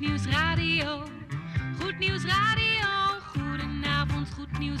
Goed Nieuws Radio. Goed Nieuws Radio. Goedenavond, Goed Nieuws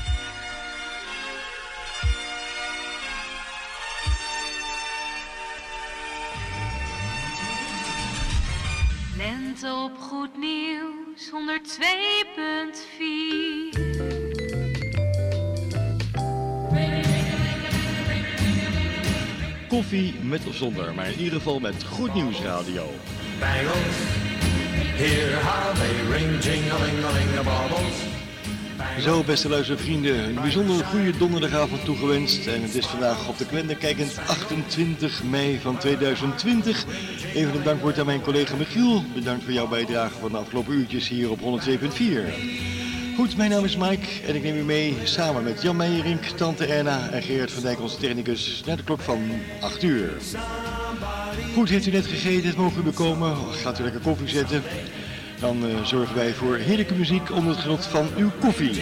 Lente op Goed Nieuws 102.4. Koffie met of zonder, maar in ieder geval met Goed Nieuws Radio. Bangles, hear how they ring, jing-a-ling-a-ling-a-bobbles. Zo, beste luistervrienden, een bijzonder goede donderdagavond toegewenst. En het is vandaag op de kalender kijkend 28 mei van 2020. Even een dankwoord aan mijn collega Michiel. Bedankt voor jouw bijdrage van de afgelopen uurtjes hier op 107.4. Goed, mijn naam is Mike en ik neem u mee samen met Jan Meijerink, Tante Erna en Gerard van Dijk, onze technicus, naar de klok van 8 uur. Goed, heeft u net gegeten, het mogen u bekomen. Gaat u lekker koffie zetten. Dan eh, zorgen wij voor heerlijke muziek onder het genot van uw koffie.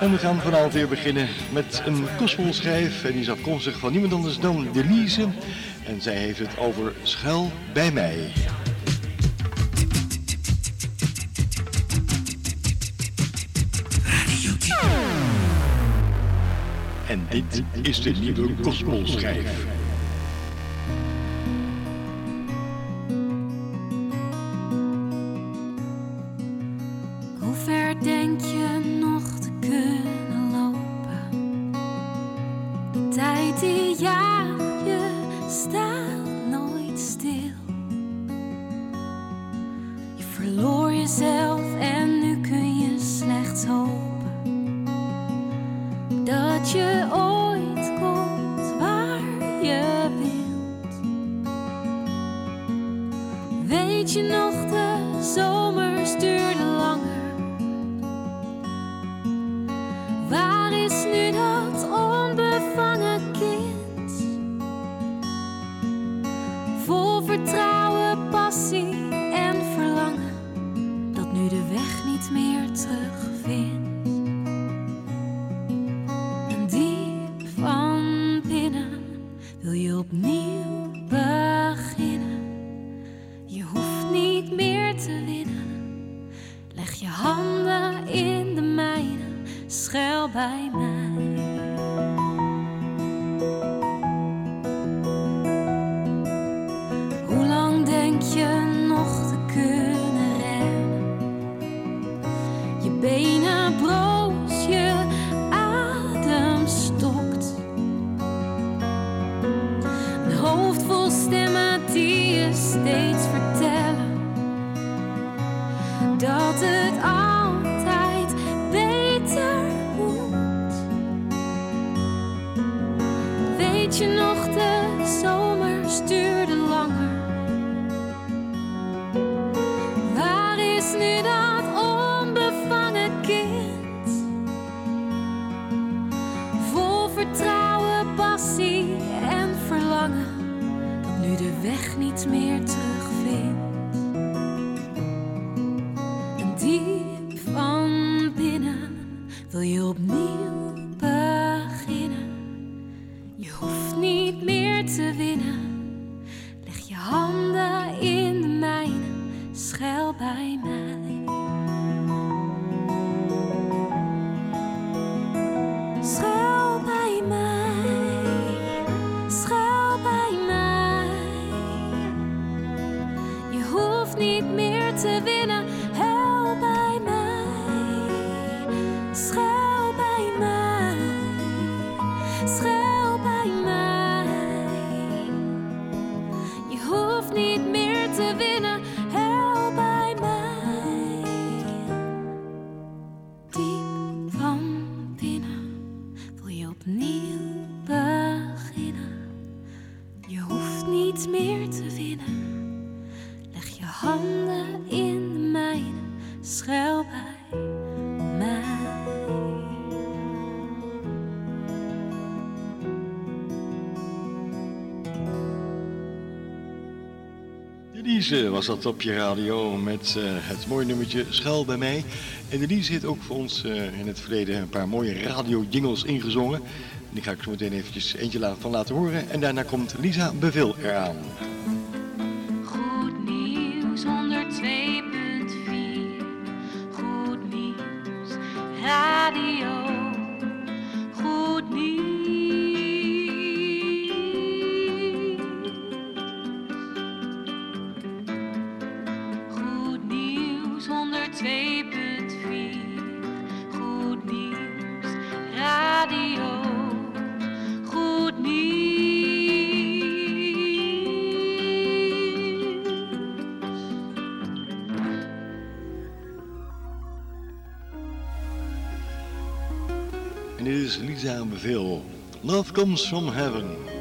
En we gaan vanavond weer beginnen met een gospelschijf. En die is afkomstig van niemand anders dan Denise. En zij heeft het over schuil bij mij. En dit is de nieuwe gospelschijf. Vertrouwen, passie en verlangen, dat nu de weg niet meer was dat op je radio met eh, het mooie nummertje Schuil bij mij. En de zit ook voor ons eh, in het verleden een paar mooie radio-jingles ingezongen. Die ga ik zo meteen eventjes eentje van laten horen. En daarna komt Lisa Bevil eraan. Goed nieuws 102.4 Goed nieuws Radio Love comes from heaven.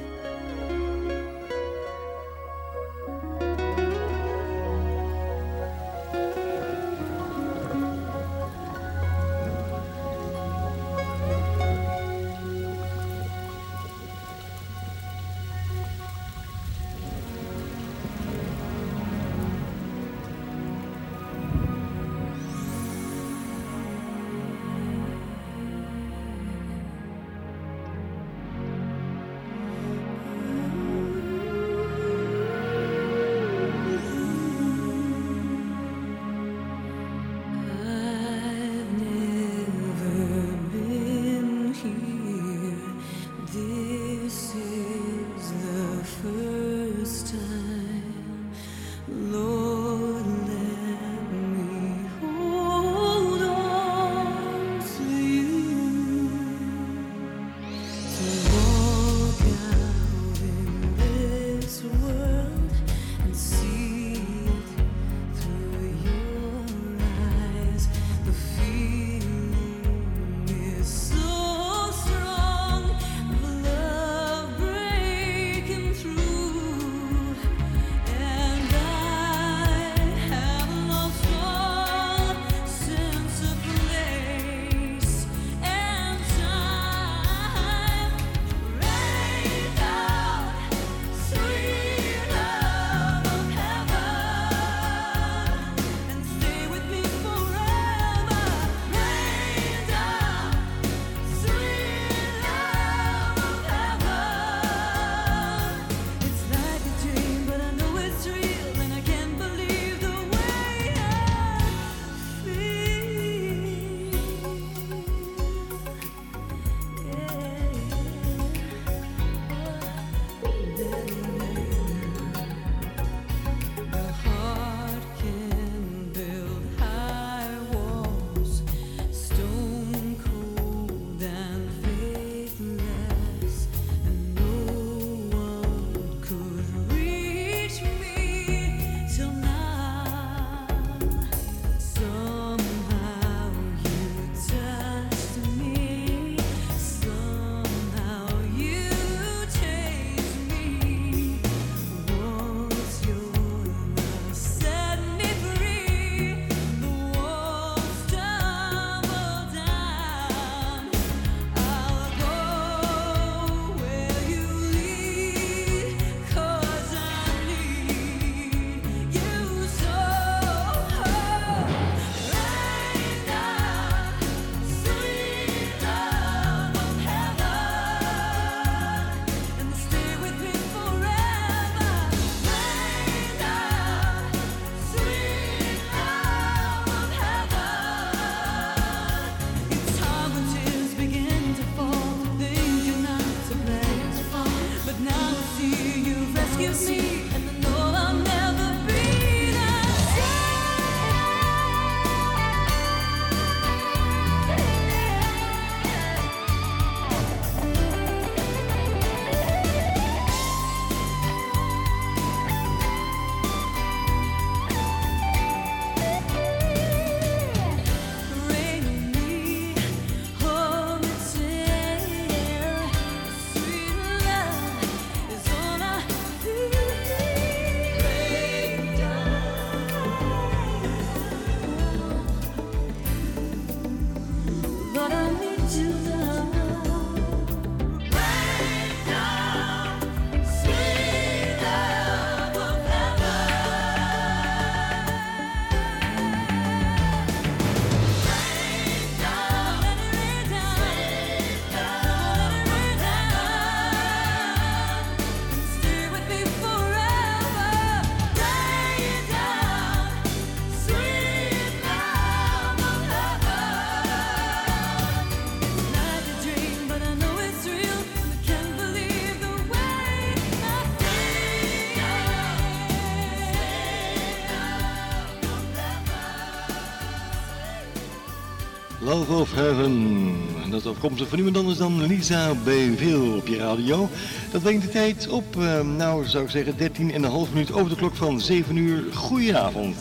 Heaven. En dat afkomstig van iemand anders dan Lisa Beville op je radio. Dat brengt de tijd op, uh, nou zou ik zeggen, 13,5 minuut over de klok van 7 uur. Goedenavond.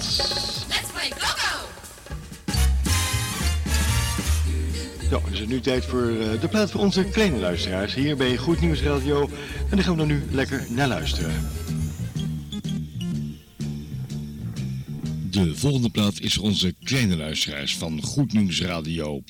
Let's play Coco! Zo, is het nu tijd voor uh, de plaats voor onze kleine luisteraars hier bij Goed Nieuws Radio. En daar gaan we dan nu lekker naar luisteren. De volgende plaat is onze kleine luisteraars van Goed Nieuws Radio.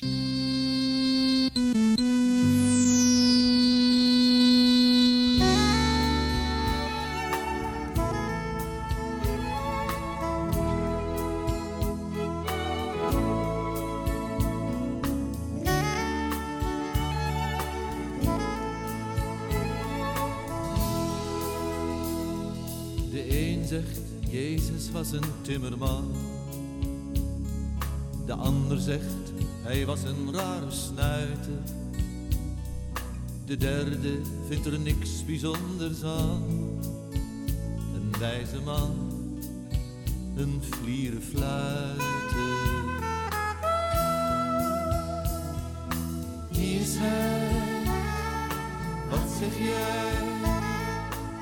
De ander zegt, hij was een rare snuiter. De derde vindt er niks bijzonders aan. Een wijze man, een vlieren fluiten. Wie is hij? Wat zeg jij?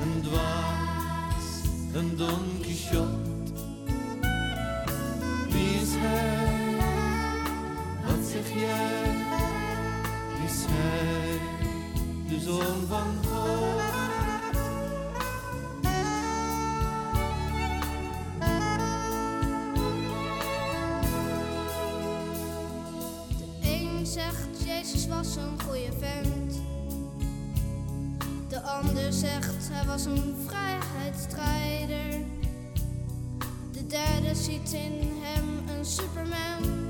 Een dwaas, een Don Quixote De een zegt Jezus was een goede vent. De ander zegt hij was een vrijheidsstrijder. De derde ziet in hem een superman,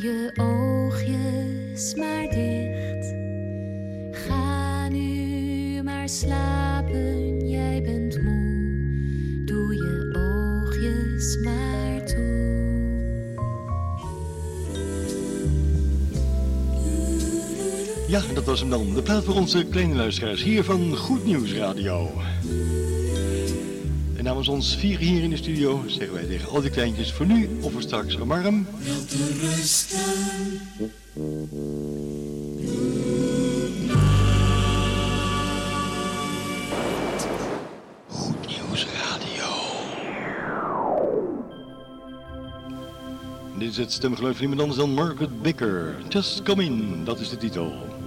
Doe je oogjes maar dicht. Ga nu maar slapen, jij bent moe. Doe je oogjes maar toe. Ja, dat was hem dan. De plaat voor onze kleine luisteraars hier van Goed Nieuws Radio. En namens ons vier hier in de studio zeggen wij tegen al die kleintjes voor nu of voor straks omarm. Goed Nieuws Radio. Dit is het stemgeluid van iemand anders dan Margaret Bicker. Just Come In, dat is de titel.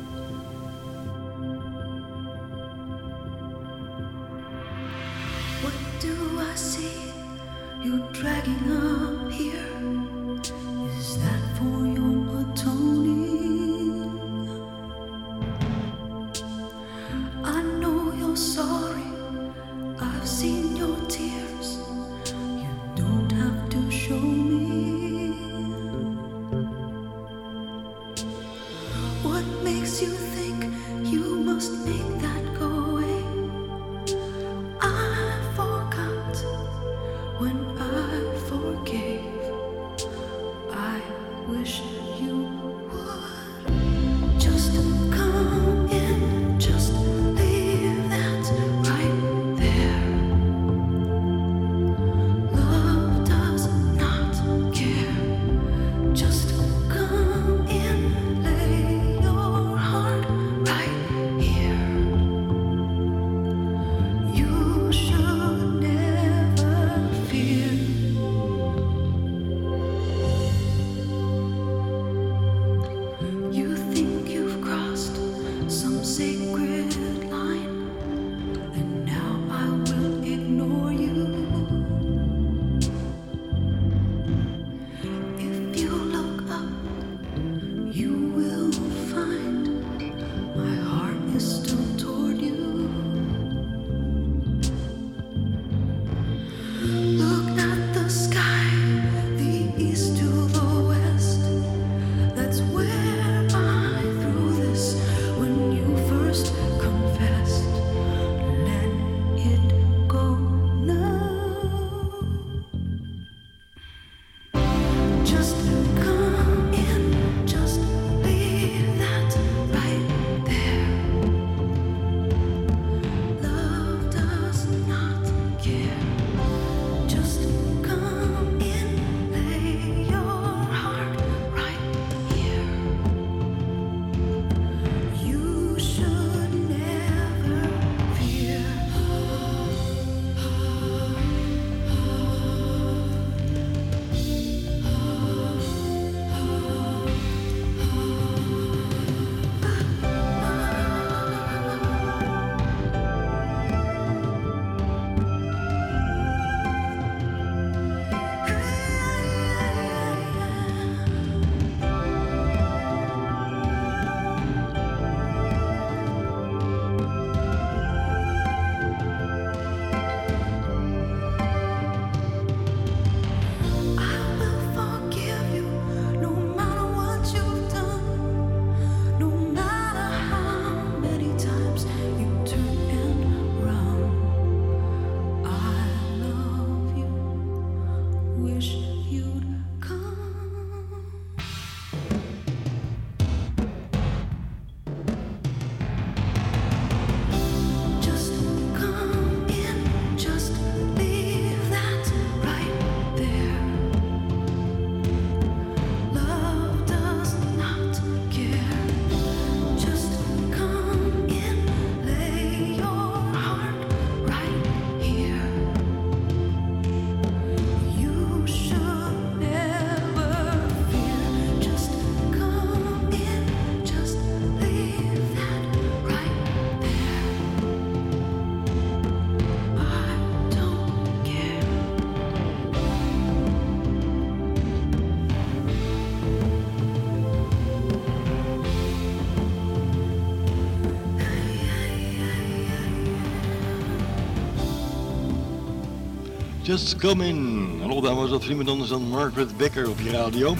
Just Come In. Hallo, daar was dat vriend anders dan Margaret Becker op je radio.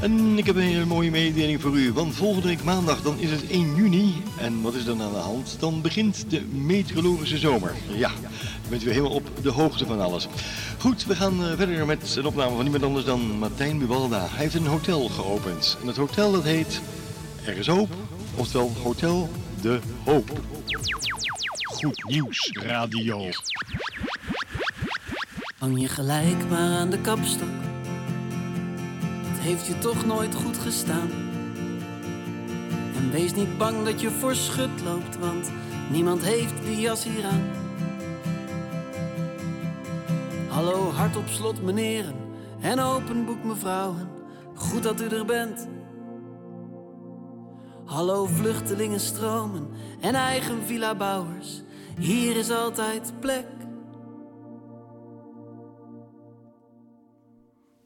En ik heb een hele mooie mededeling voor u, want volgende week maandag dan is het 1 juni. En wat is dan aan de hand? Dan begint de meteorologische zomer. Ja, dan bent u weer helemaal op de hoogte van alles. Goed, we gaan eh, verder met een opname van niemand anders dan Martijn Buwalda. Hij heeft een hotel geopend. En het hotel dat heet Er is Hoop, oftewel Hotel de Hoop. Goed nieuws, radio. Hang je gelijk maar aan de kapstok. Het heeft je toch nooit goed gestaan. En wees niet bang dat je voor schut loopt, want niemand heeft die jas hier aan. Hallo, hart op slot, meneren. En open boek, mevrouwen. Goed dat u er bent. Hallo, vluchtelingen stromen en eigen villa bouwers. Hier is altijd plek.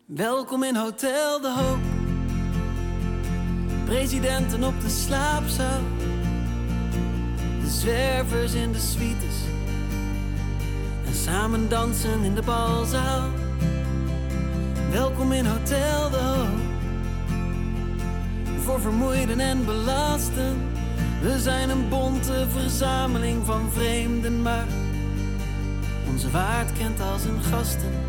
Welkom in Hotel de Hoop. Presidenten op de slaapzaal. De zwervers in de suites. En samen dansen in de balzaal. Welkom in Hotel de Hoop. Voor vermoeiden en belasten. We zijn een bonte verzameling van vreemden, maar onze waard kent als een gasten.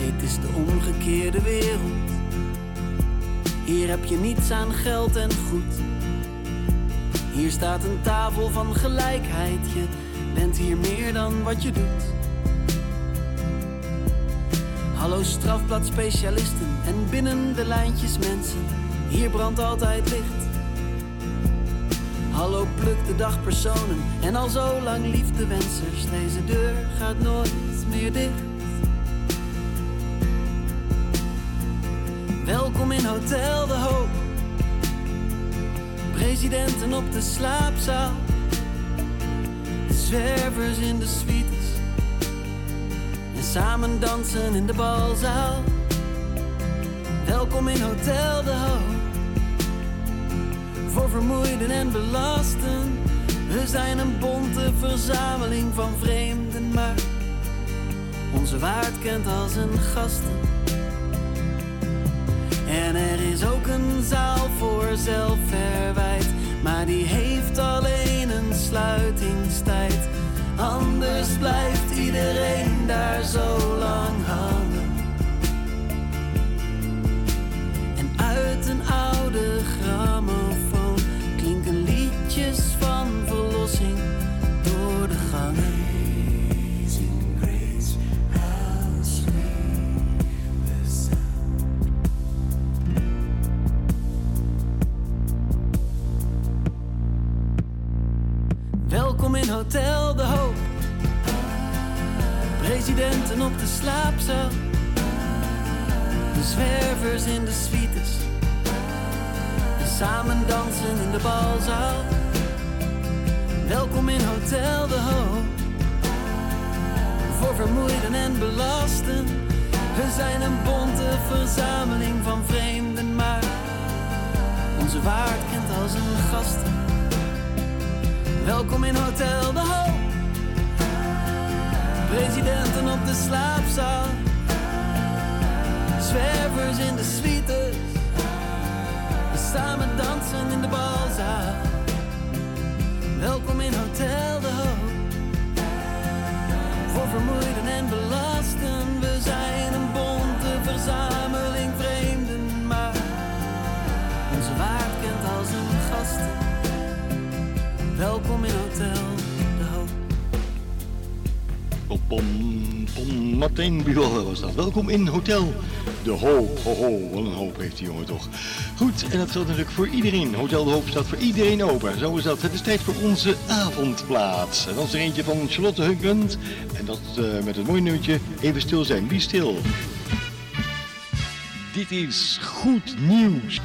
Dit is de omgekeerde wereld. Hier heb je niets aan geld en goed. Hier staat een tafel van gelijkheid. Je bent hier meer dan wat je doet. Hallo strafbladspecialisten en binnen de lijntjes mensen. Hier brandt altijd licht. Hallo pluk de dagpersonen en al zo lang liefdewensers. Deze deur gaat nooit meer dicht. Welkom in Hotel de Hoop. Presidenten op de slaapzaal. De zwervers in de suites. En samen dansen in de balzaal. Welkom in Hotel de Hoop. Voor vermoeiden en belasten. We zijn een bonte verzameling van vreemden, maar onze waard kent als een gasten. Is ook een zaal voor zelfverwijt, maar die heeft alleen een sluitingstijd. Anders blijft iedereen daar zo lang hangen. En uit een oude grammofoon klinken liedjes van verlossing Hotel de Hoop. Presidenten op de slaapzaal. De zwervers in de suites. En samen dansen in de balzaal. Welkom in Hotel de Hoop. Voor vermoeiden en belasten. We zijn een bonte verzameling van vreemden, maar onze waard kent als een gasten. Welkom in Hotel de Hoop. Presidenten op de slaapzaal. Zwervers in de suites. We samen dansen in de balzaal. Welkom in Hotel de Hoop. Voor vermoeiden en belasten. Welkom in Hotel de Hoop. Pom, pom, pom, Martijn Buwalda was dat. Welkom in Hotel De Hoop. Ho, ho, wat een hoop heeft die jongen toch. Goed, en dat geldt natuurlijk voor iedereen. Hotel De Hoop staat voor iedereen open. Zo is dat. Het is tijd voor onze avondplaats. En dat is er eentje van Charlotte Hunkend. En dat eh, met het mooie nummertje Even stil zijn. Wie stil? Dit is goed nieuws.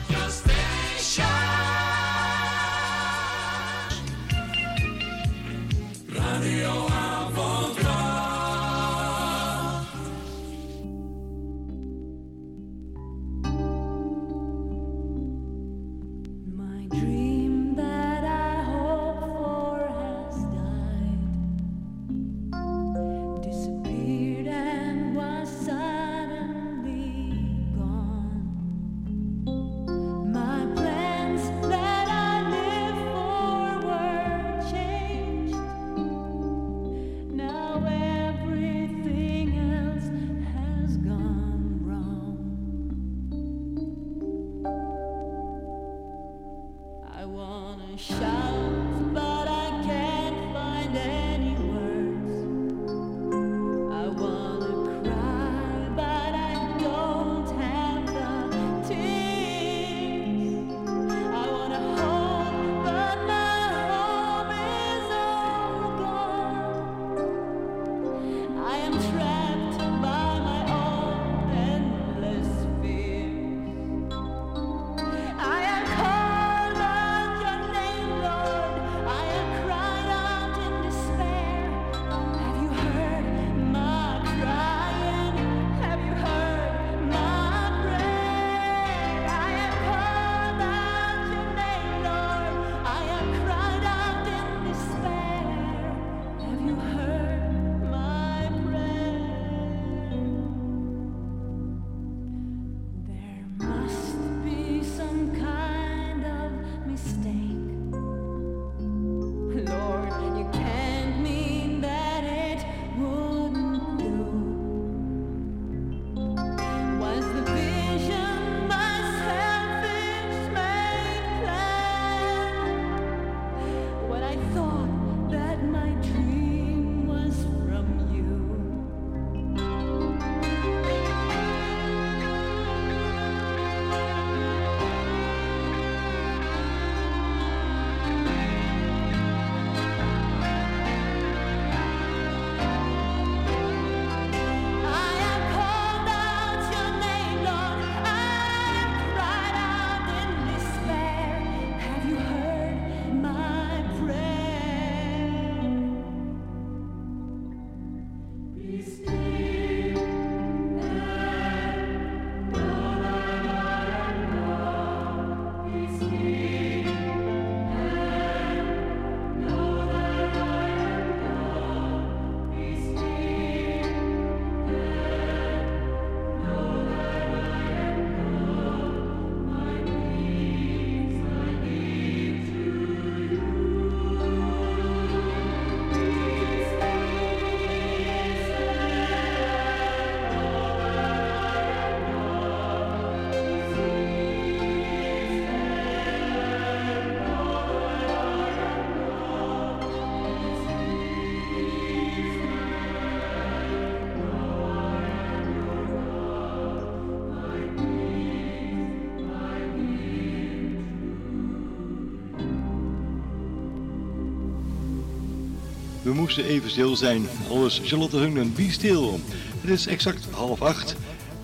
Moesten even stil zijn. Alles Charlotte Hungen, Be Stil. Het is exact half acht.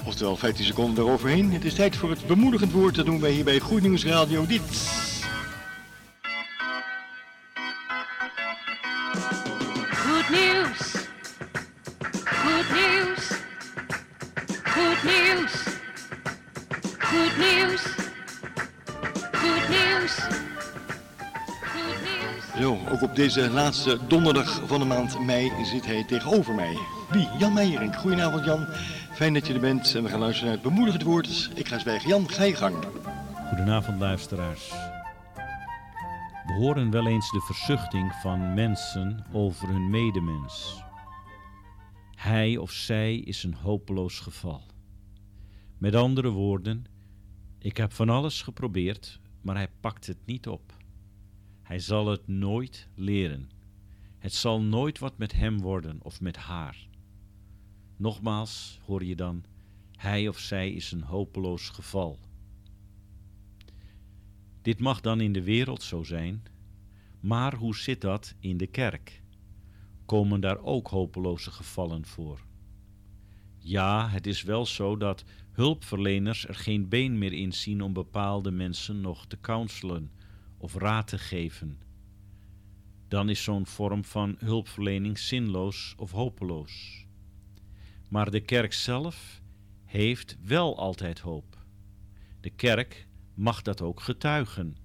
Oftewel 15 seconden daaroverheen. Het is tijd voor het bemoedigend woord. Dat doen wij hier bij Goed Nieuws Radio. Dit. Deze laatste donderdag van de maand mei zit hij tegenover mij. Wie? Jan Meijering. Goedenavond Jan. Fijn dat je er bent en we gaan luisteren naar het bemoedigend woord. Ik ga zwijgen. Jan, ga je gang. Goedenavond luisteraars. We horen wel eens de verzuchting van mensen over hun medemens. Hij of zij is een hopeloos geval. Met andere woorden, ik heb van alles geprobeerd, maar hij pakt het niet op. Hij zal het nooit leren. Het zal nooit wat met hem worden of met haar. Nogmaals hoor je dan, hij of zij is een hopeloos geval. Dit mag dan in de wereld zo zijn, maar hoe zit dat in de kerk? Komen daar ook hopeloze gevallen voor? Ja, het is wel zo dat hulpverleners er geen been meer in zien om bepaalde mensen nog te counselen of raad te geven. Dan is zo'n vorm van hulpverlening zinloos of hopeloos. Maar de kerk zelf heeft wel altijd hoop. De kerk mag dat ook getuigen.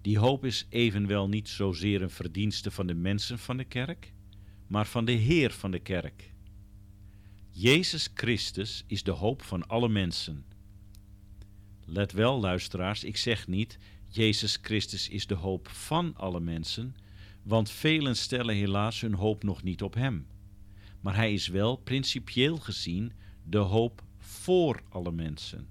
Die hoop is evenwel niet zozeer een verdienste van de mensen van de kerk, maar van de Heer van de kerk. Jezus Christus is de hoop van alle mensen. Let wel, luisteraars, ik zeg niet Jezus Christus is de hoop van alle mensen, want velen stellen helaas hun hoop nog niet op Hem. Maar Hij is wel principieel gezien de hoop voor alle mensen.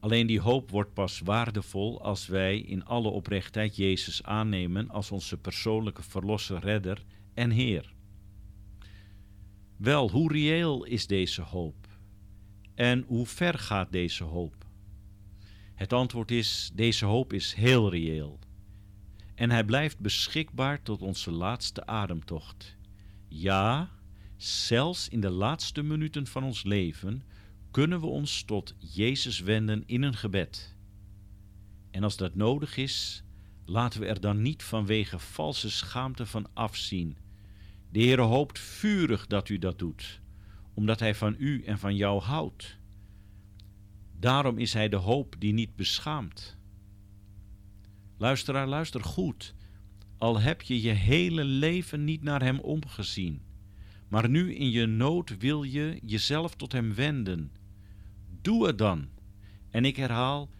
Alleen die hoop wordt pas waardevol als wij in alle oprechtheid Jezus aannemen als onze persoonlijke verlosser, redder en Heer. Wel, hoe reëel is deze hoop? En hoe ver gaat deze hoop? Het antwoord is: deze hoop is heel reëel. En hij blijft beschikbaar tot onze laatste ademtocht. Ja, zelfs in de laatste minuten van ons leven kunnen we ons tot Jezus wenden in een gebed. En als dat nodig is, laten we er dan niet vanwege valse schaamte van afzien. De Heere hoopt vurig dat u dat doet, omdat Hij van u en van jou houdt. Daarom is Hij de hoop die niet beschaamt. Luisteraar, luister goed. Al heb je je hele leven niet naar Hem omgezien, maar nu in je nood wil je jezelf tot Hem wenden. Doe het dan. En ik herhaal,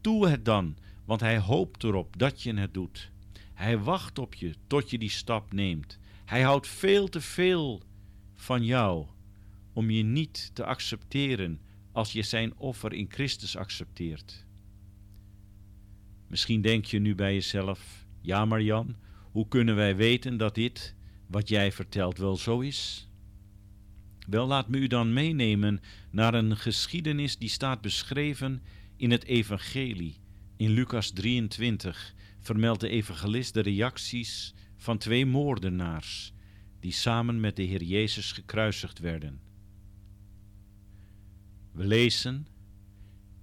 doe het dan, want Hij hoopt erop dat je het doet. Hij wacht op je tot je die stap neemt. Hij houdt veel te veel van jou om je niet te accepteren als je zijn offer in Christus accepteert. Misschien denk je nu bij jezelf: ja, maar Jan, hoe kunnen wij weten dat dit, wat jij vertelt, wel zo is? Wel, laat me u dan meenemen naar een geschiedenis die staat beschreven in het Evangelie. In Lucas 23 vermeldt de evangelist de reacties van twee moordenaars die samen met de Heer Jezus gekruisigd werden. We lezen: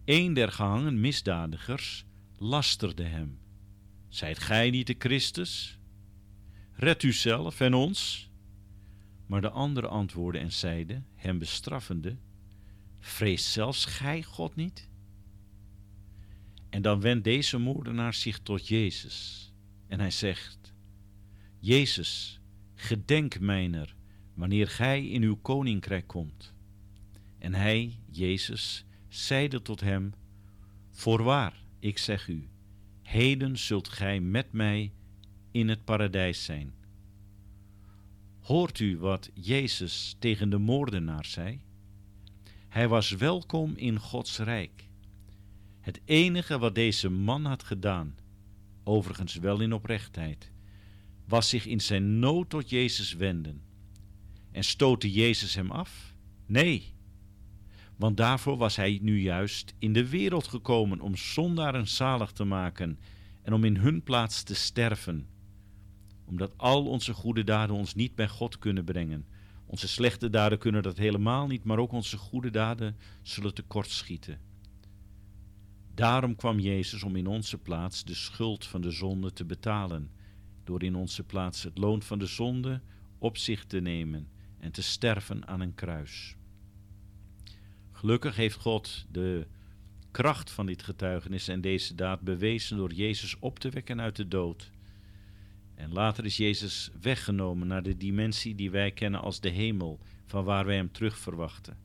Een der gehangen misdadigers lasterde hem: Zijt gij niet de Christus? Red u zelf en ons. Maar de andere antwoordde en zeide, hem bestraffende: Vreest zelfs gij God niet? En dan wendt deze moordenaar zich tot Jezus en hij zegt: Jezus, gedenk mijner wanneer gij in uw koninkrijk komt. En hij, Jezus, zeide tot hem: Voorwaar, ik zeg u, heden zult gij met mij in het paradijs zijn. Hoort u wat Jezus tegen de moordenaar zei? Hij was welkom in Gods rijk. Het enige wat deze man had gedaan, overigens wel in oprechtheid, was zich in zijn nood tot Jezus wenden. En stootte Jezus hem af? Nee, want daarvoor was hij nu juist in de wereld gekomen om zondaren zalig te maken en om in hun plaats te sterven. Omdat al onze goede daden ons niet bij God kunnen brengen. Onze slechte daden kunnen dat helemaal niet, maar ook onze goede daden zullen tekortschieten. Daarom kwam Jezus om in onze plaats de schuld van de zonde te betalen, door in onze plaats het loon van de zonde op zich te nemen en te sterven aan een kruis. Gelukkig heeft God de kracht van dit getuigenis en deze daad bewezen door Jezus op te wekken uit de dood. En later is Jezus weggenomen naar de dimensie die wij kennen als de hemel, van waar wij hem terug verwachten.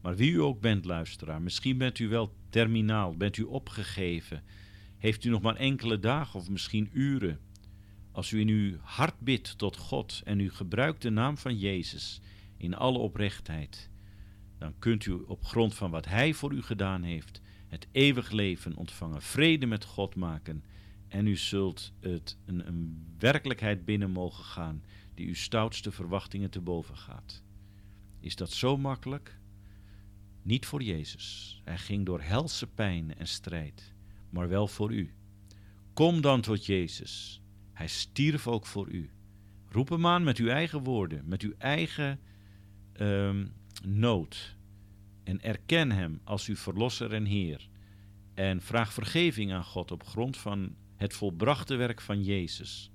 Maar wie u ook bent, luisteraar, misschien bent u wel terminaal, bent u opgegeven, heeft u nog maar enkele dagen of misschien uren. Als u in uw hart bidt tot God en u gebruikt de naam van Jezus in alle oprechtheid, dan kunt u op grond van wat Hij voor u gedaan heeft, het eeuwig leven ontvangen, vrede met God maken en u zult het een, een werkelijkheid binnen mogen gaan die uw stoutste verwachtingen te boven gaat. Is dat zo makkelijk? Niet voor Jezus. Hij ging door helse pijn en strijd, maar wel voor u. Kom dan tot Jezus. Hij stierf ook voor u. Roep hem aan met uw eigen woorden, met uw eigen um, nood. En erken hem als uw verlosser en Heer. En vraag vergeving aan God op grond van het volbrachte werk van Jezus.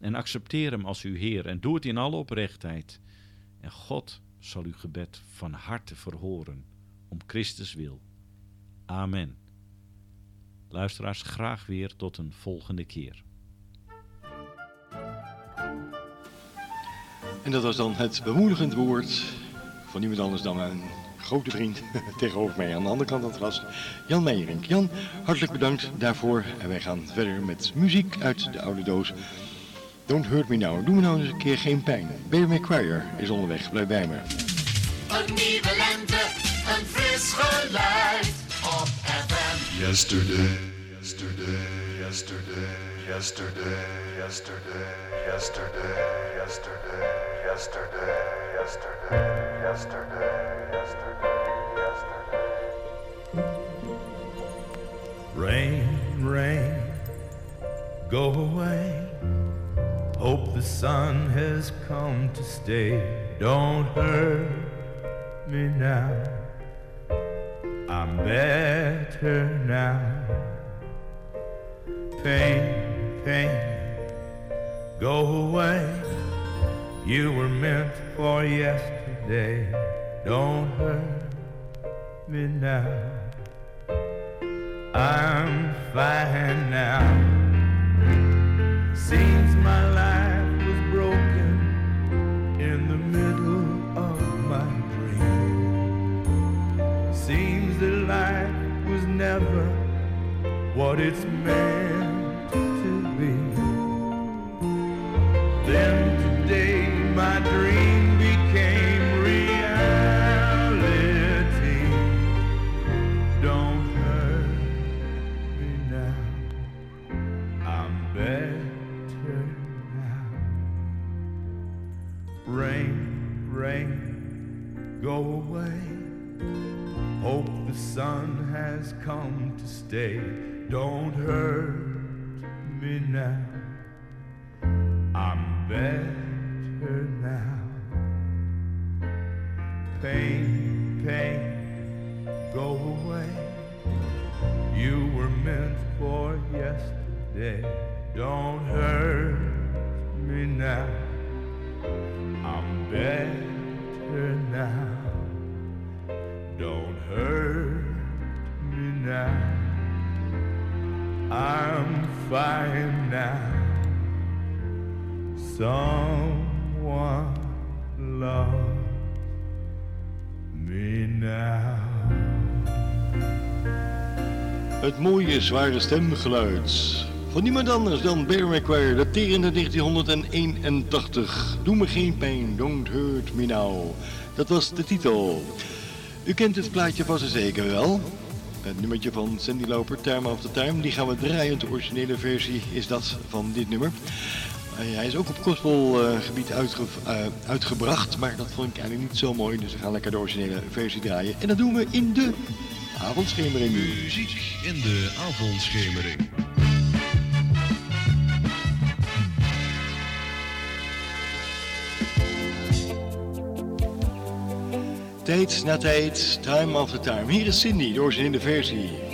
En accepteer hem als uw Heer en doe het in alle oprechtheid. En God zal uw gebed van harte verhoren, om Christus wil. Amen. Luisteraars, graag weer tot een volgende keer. En dat was dan het bemoedigend woord van niemand anders dan een grote vriend tegenover mij aan de andere kant van het glas, Jan Meijerink. Jan, hartelijk bedankt daarvoor. En wij gaan verder met muziek uit de oude doos. Don't Hurt Me Now. Doe me nou eens een keer geen pijn. Baby McQuire is onderweg. Blijf bij me. Een nieuwe lente, een fris geluid op FM. Yesterday, yesterday, yesterday, yesterday, yesterday, yesterday, yesterday, yesterday, yesterday, yesterday, yesterday, yesterday. Rain, rain, go away. Hope the sun has come to stay. Don't hurt me now. I'm better now. Pain, pain, go away. You were meant for yesterday. Don't hurt me now. I'm fine now. Seems my life was broken in the middle of my dream. Seems that life was never what it's meant stay. Don't hurt me now. I'm better zware stemgeluid van niemand anders dan Bear McQuire, daterende 1981. Doe me geen pijn, don't hurt me now. Dat was de titel. U kent het plaatje vast en zeker wel. Het nummertje van Sandy Loper, Time After Time. Die gaan we draaien. De originele versie is dat van dit nummer. Hij is ook op gospelgebied uh, uitgebracht, maar dat vond ik eigenlijk niet zo mooi. Dus we gaan lekker de originele versie draaien. En dat doen we in de avondschemering. Muziek in de avondschemering. Tijd na tijd, time after time. Hier is Cindy, de versie.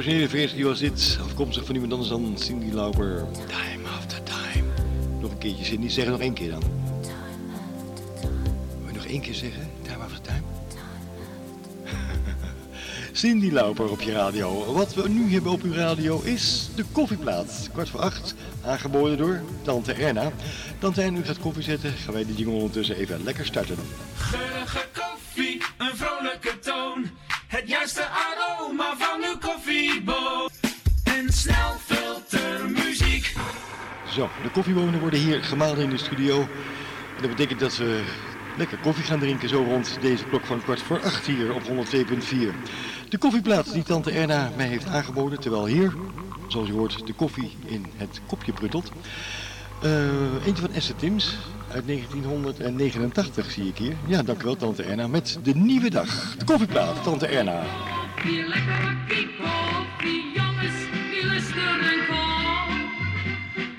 Originele versie was dit, afkomstig van iemand anders dan Cindy Lauper. Time after time. Nog een keertje, Cindy. Zeg nog één keer dan. Wil je nog één keer zeggen? Time after time? Cindy Lauper op je radio. Wat we nu hebben op uw radio is de koffieplaat. Kwart voor acht, aangeboden door Tante Erna. Tante Erna, u gaat koffie zetten. Gaan wij de jingle ondertussen even lekker starten. Het juiste aroma van uw koffieboot. En snel filtermuziek. Zo, de koffiebonen worden hier gemalen in de studio. En dat betekent dat we lekker koffie gaan drinken zo rond deze klok van kwart voor acht hier op 102.4. De koffieplaat die tante Erna mij heeft aangeboden, terwijl hier, zoals u hoort, de koffie in het kopje pruttelt. Eh, eentje van Esther Tims uit 1989 zie ik hier. Ja, dankjewel tante Erna met de nieuwe dag. De koffieplaat, tante Erna. Hier lekker bakkie koffie, jongens, die luisteren kom.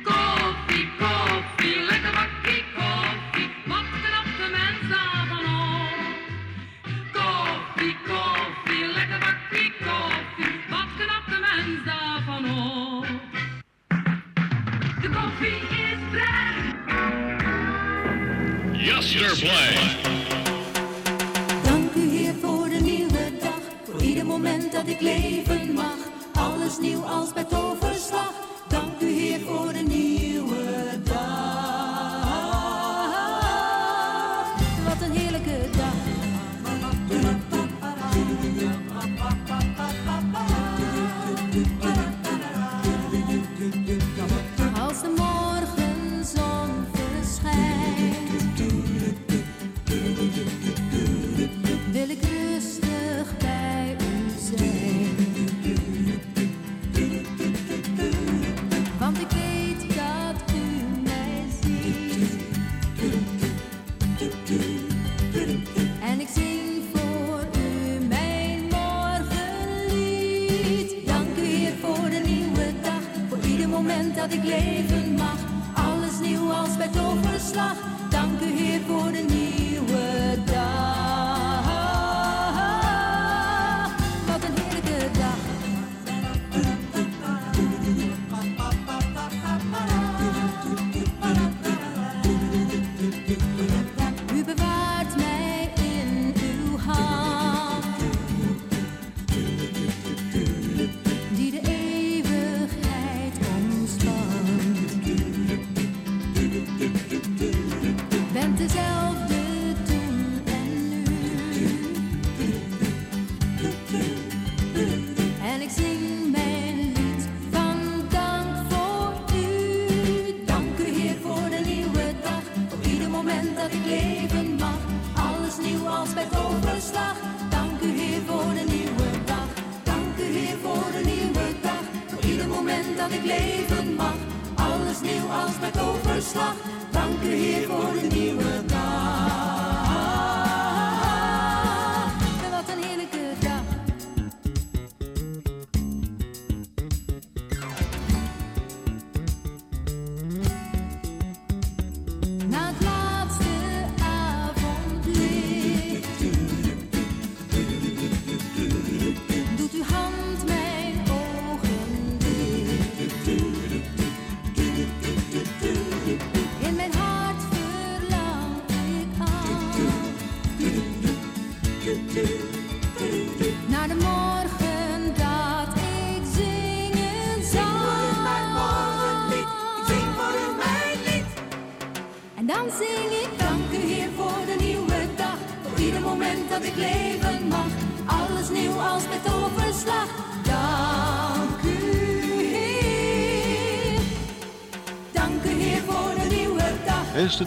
Koffie, koffie, lekker bakkie koffie, wat knapt de mens daarvan op? Koffie, koffie, lekker bakkie koffie, wat knapt de mens daarvan op? De koffie Dank u Heer voor de nieuwe dag, voor ieder moment dat ik leven mag. Alles nieuw als bij toverslag. Dank u Heer voor de nieuwe dat ik leven mag. Alles nieuw als bij toverslag. Dank u Heer voor de nieuwe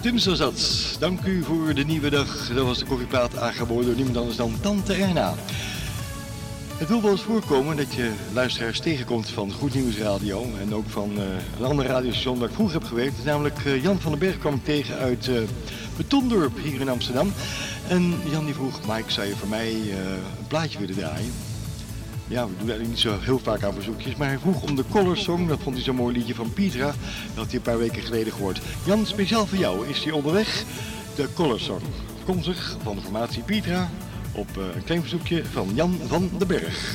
Zat. Dank u voor de nieuwe dag. Dat was de koffiepraat aangeboden door niemand anders dan Tante Erna. Het wil wel eens voorkomen dat je luisteraars tegenkomt van Goed Nieuws Radio en ook van eh, een andere radiostation waar ik vroeger heb gewerkt. Namelijk eh, Jan van den Berg kwam ik tegen uit eh Betondorp hier in Amsterdam. En Jan die vroeg, Mike, zou je voor mij een plaatje willen draaien? Ja, we doen eigenlijk niet zo heel vaak aan verzoekjes, maar hij vroeg om de Color Song. Dat vond hij zo'n mooi liedje van Pietra. Dat had hij een paar weken geleden gehoord. Jan, speciaal voor jou is hij onderweg. De Color Song. Afkomstig van de formatie Pietra op eh, een klein verzoekje van Jan van den Berg.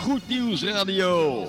Goed Nieuws Radio.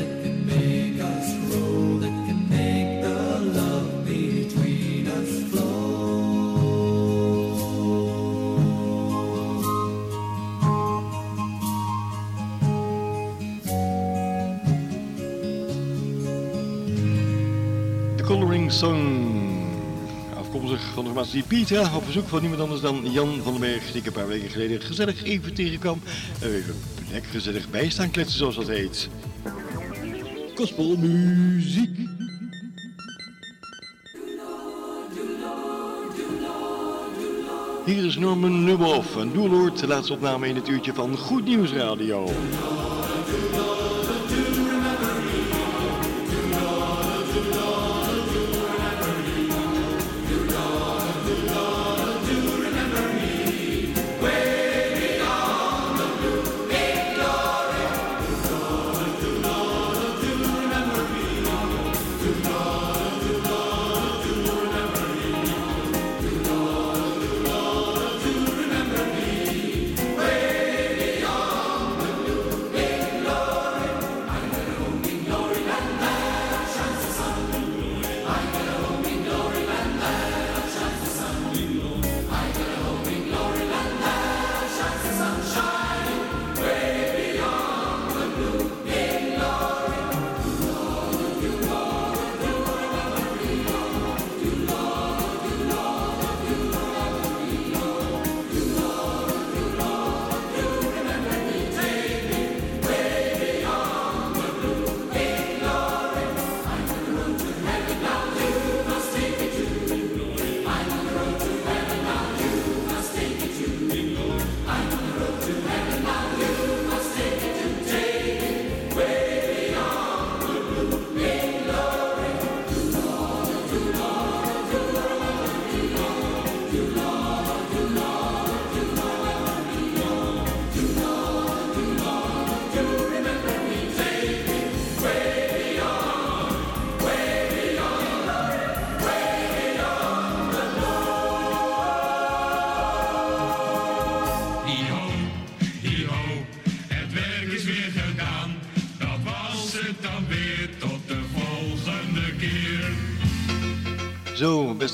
that make the love between us flow. Coloring Song. afkomstig van de Piet Pietra, op verzoek van niemand anders dan Jan van der Berg, die ik een paar weken geleden gezellig even tegenkwam lekker gezellig bijstaan kletsen, zoals dat heet. Gospelmuziek. Hier is Norman Nuboff en Doelord, de laatste opname in het uurtje van Goed Nieuws Radio.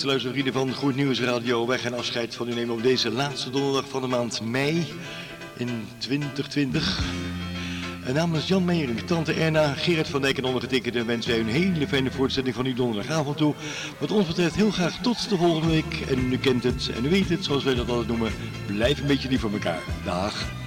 Beste luistervrienden van Goed Nieuws Radio, wij gaan afscheid van u nemen op deze laatste donderdag van de maand mei in 2020. En namens Jan Meijer, tante Erna, Gerard van Dijk en ondergetekende wensen wij een hele fijne voortzetting van uw donderdagavond toe. Wat ons betreft heel graag tot de volgende week. En u kent het en u weet het, zoals wij dat altijd noemen, blijf een beetje lief voor elkaar. Dag.